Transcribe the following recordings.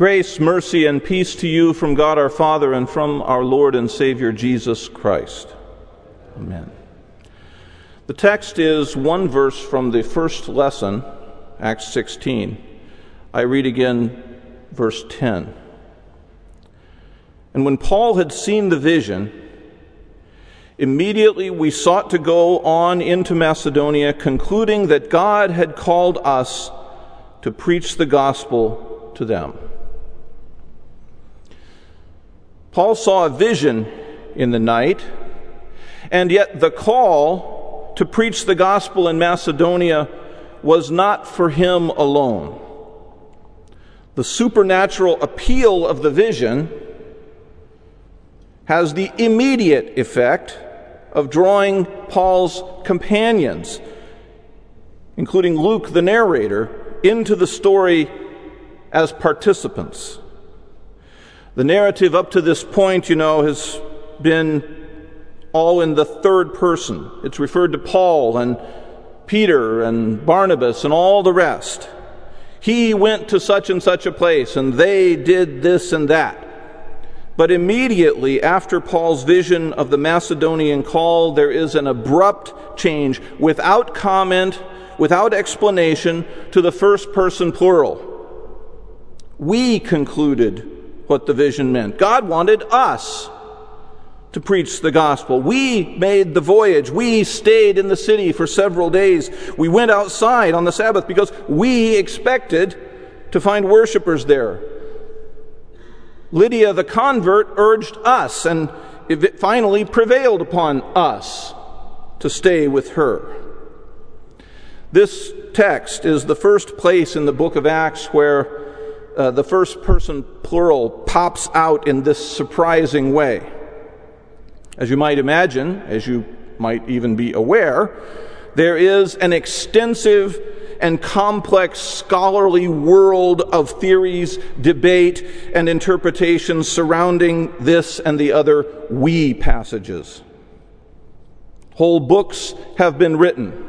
Grace, mercy, and peace to you from God our Father and from our Lord and Savior Jesus Christ. Amen. The text is one verse from the first lesson, Acts 16. I read again verse 10. And when Paul had seen the vision, immediately we sought to go on into Macedonia, concluding that God had called us to preach the gospel to them. Paul saw a vision in the night, and yet the call to preach the gospel in Macedonia was not for him alone. The supernatural appeal of the vision has the immediate effect of drawing Paul's companions, including Luke, the narrator, into the story as participants. The narrative up to this point, you know, has been all in the third person. It's referred to Paul and Peter and Barnabas and all the rest. He went to such and such a place, and they did this and that. But immediately after Paul's vision of the Macedonian call, there is an abrupt change without comment, without explanation, to the first person plural. We concluded what the vision meant. God wanted us to preach the gospel. We made the voyage. We stayed in the city for several days. We went outside on the Sabbath because we expected to find worshipers there. Lydia the convert urged us and finally prevailed upon us to stay with her. This text is the first place in the book of Acts where uh, the first person plural pops out in this surprising way. As you might imagine, as you might even be aware, there is an extensive and complex scholarly world of theories, debate, and interpretations surrounding this and the other we passages. Whole books have been written.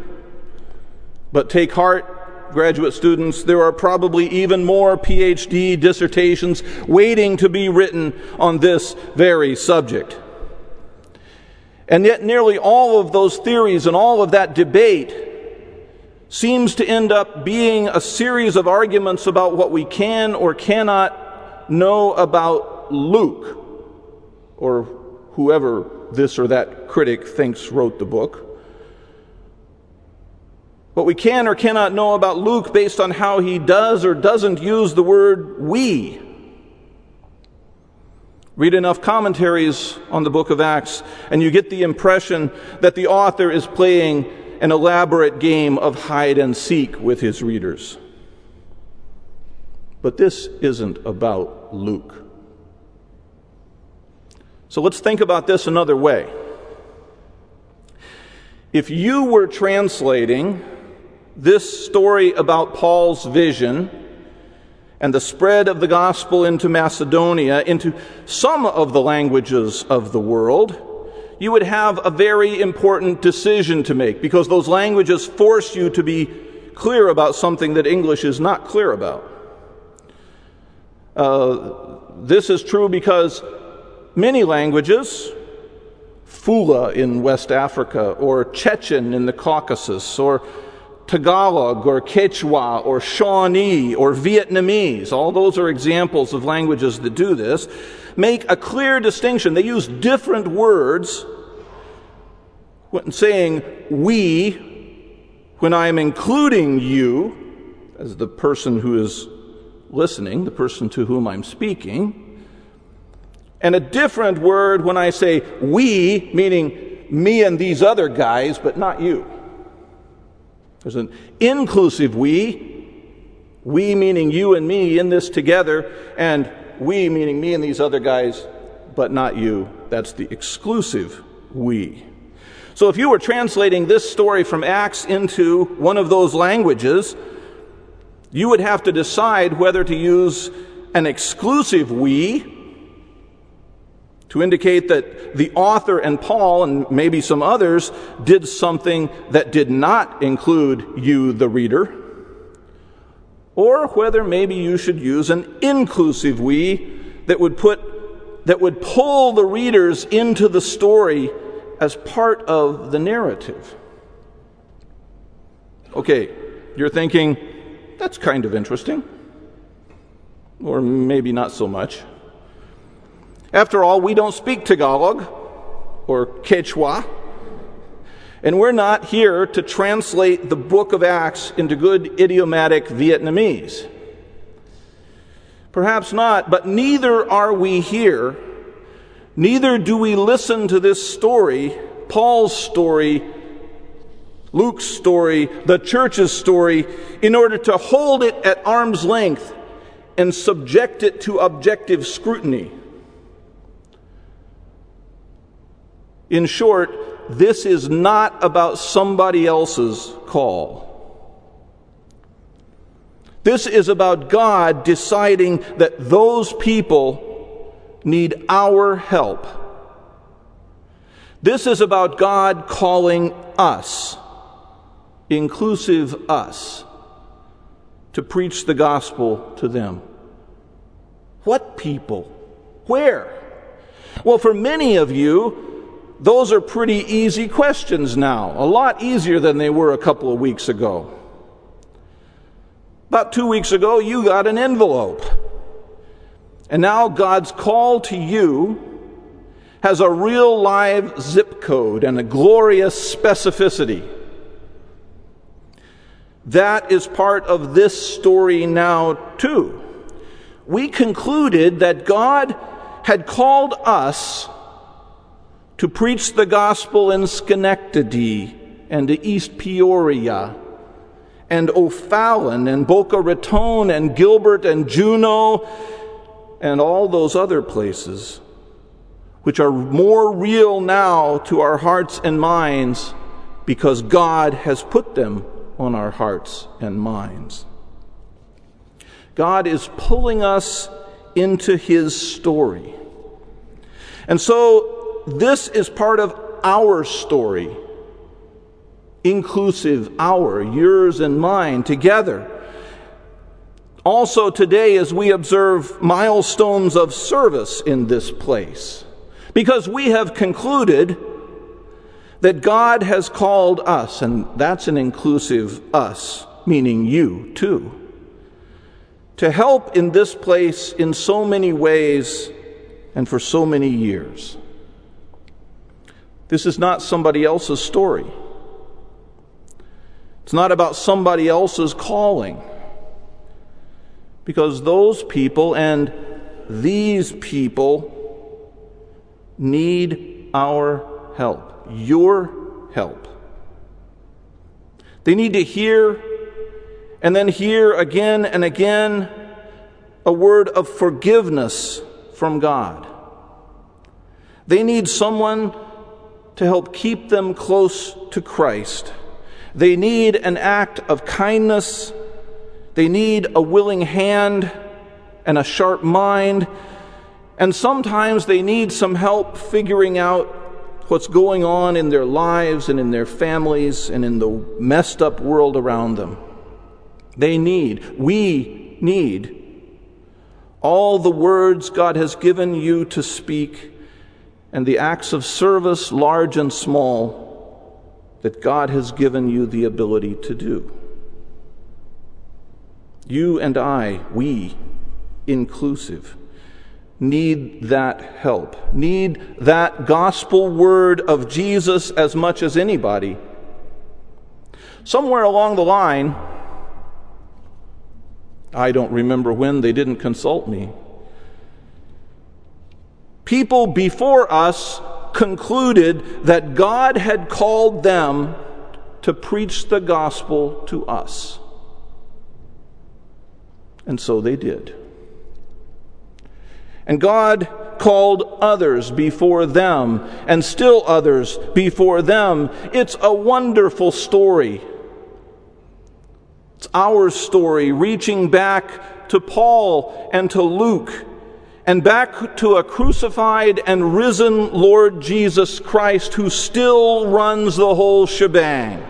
But take heart, graduate students, there are probably even more PhD dissertations waiting to be written on this very subject. And yet, nearly all of those theories and all of that debate seems to end up being a series of arguments about what we can or cannot know about Luke, or whoever this or that critic thinks wrote the book. What we can or cannot know about Luke based on how he does or doesn't use the word we. Read enough commentaries on the book of Acts, and you get the impression that the author is playing an elaborate game of hide and seek with his readers. But this isn't about Luke. So let's think about this another way. If you were translating this story about Paul's vision and the spread of the gospel into Macedonia, into some of the languages of the world, you would have a very important decision to make because those languages force you to be clear about something that English is not clear about. Uh, this is true because many languages, Fula in West Africa, or Chechen in the Caucasus, or Tagalog or Quechua or Shawnee or Vietnamese, all those are examples of languages that do this, make a clear distinction. They use different words when saying we when I am including you as the person who is listening, the person to whom I'm speaking, and a different word when I say we, meaning me and these other guys, but not you. There's an inclusive we, we meaning you and me in this together, and we meaning me and these other guys, but not you. That's the exclusive we. So if you were translating this story from Acts into one of those languages, you would have to decide whether to use an exclusive we to indicate that the author and Paul and maybe some others did something that did not include you, the reader, or whether maybe you should use an inclusive we that would put that would pull the readers into the story as part of the narrative. Okay, you're thinking, that's kind of interesting. Or maybe not so much. After all, we don't speak Tagalog or Quechua, and we're not here to translate the book of Acts into good idiomatic Vietnamese. Perhaps not, but neither are we here. Neither do we listen to this story, Paul's story, Luke's story, the church's story, in order to hold it at arm's length and subject it to objective scrutiny. In short, this is not about somebody else's call. This is about God deciding that those people need our help. This is about God calling us, inclusive us, to preach the gospel to them. What people? Where? Well, for many of you, those are pretty easy questions now, a lot easier than they were a couple of weeks ago. About two weeks ago, you got an envelope. And now God's call to you has a real live zip code and a glorious specificity. That is part of this story now, too. We concluded that God had called us to preach the gospel in Schenectady and East Peoria and O'Fallon and Boca Raton and Gilbert and Juneau and all those other places, which are more real now to our hearts and minds because God has put them on our hearts and minds. God is pulling us into His story. And so this is part of our story, inclusive, our, yours and mine together. Also, today, as we observe milestones of service in this place, because we have concluded that God has called us, and that's an inclusive us, meaning you too, to help in this place in so many ways and for so many years. This is not somebody else's story. It's not about somebody else's calling. Because those people and these people need our help, your help. They need to hear and then hear again and again a word of forgiveness from God. They need someone to help keep them close to Christ. They need an act of kindness. They need a willing hand and a sharp mind. And sometimes they need some help figuring out what's going on in their lives and in their families and in the messed up world around them. They need, we need, all the words God has given you to speak and the acts of service, large and small, that God has given you the ability to do. You and I, we, inclusive, need that help, need that gospel word of Jesus as much as anybody. Somewhere along the line, I don't remember when they didn't consult me people before us concluded that God had called them to preach the gospel to us. And so they did. And God called others before them, and still others before them. It's a wonderful story. It's our story, reaching back to Paul and to Luke and back to a crucified and risen Lord Jesus Christ who still runs the whole shebang.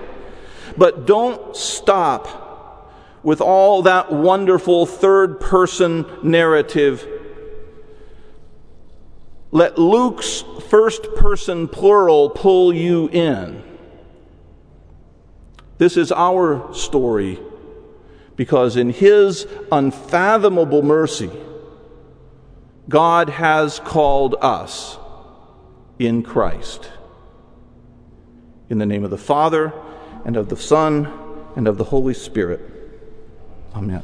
But don't stop with all that wonderful third person narrative. Let Luke's first person plural pull you in. This is our story because in His unfathomable mercy, God has called us in Christ. In the name of the Father, and of the Son, and of the Holy Spirit. Amen.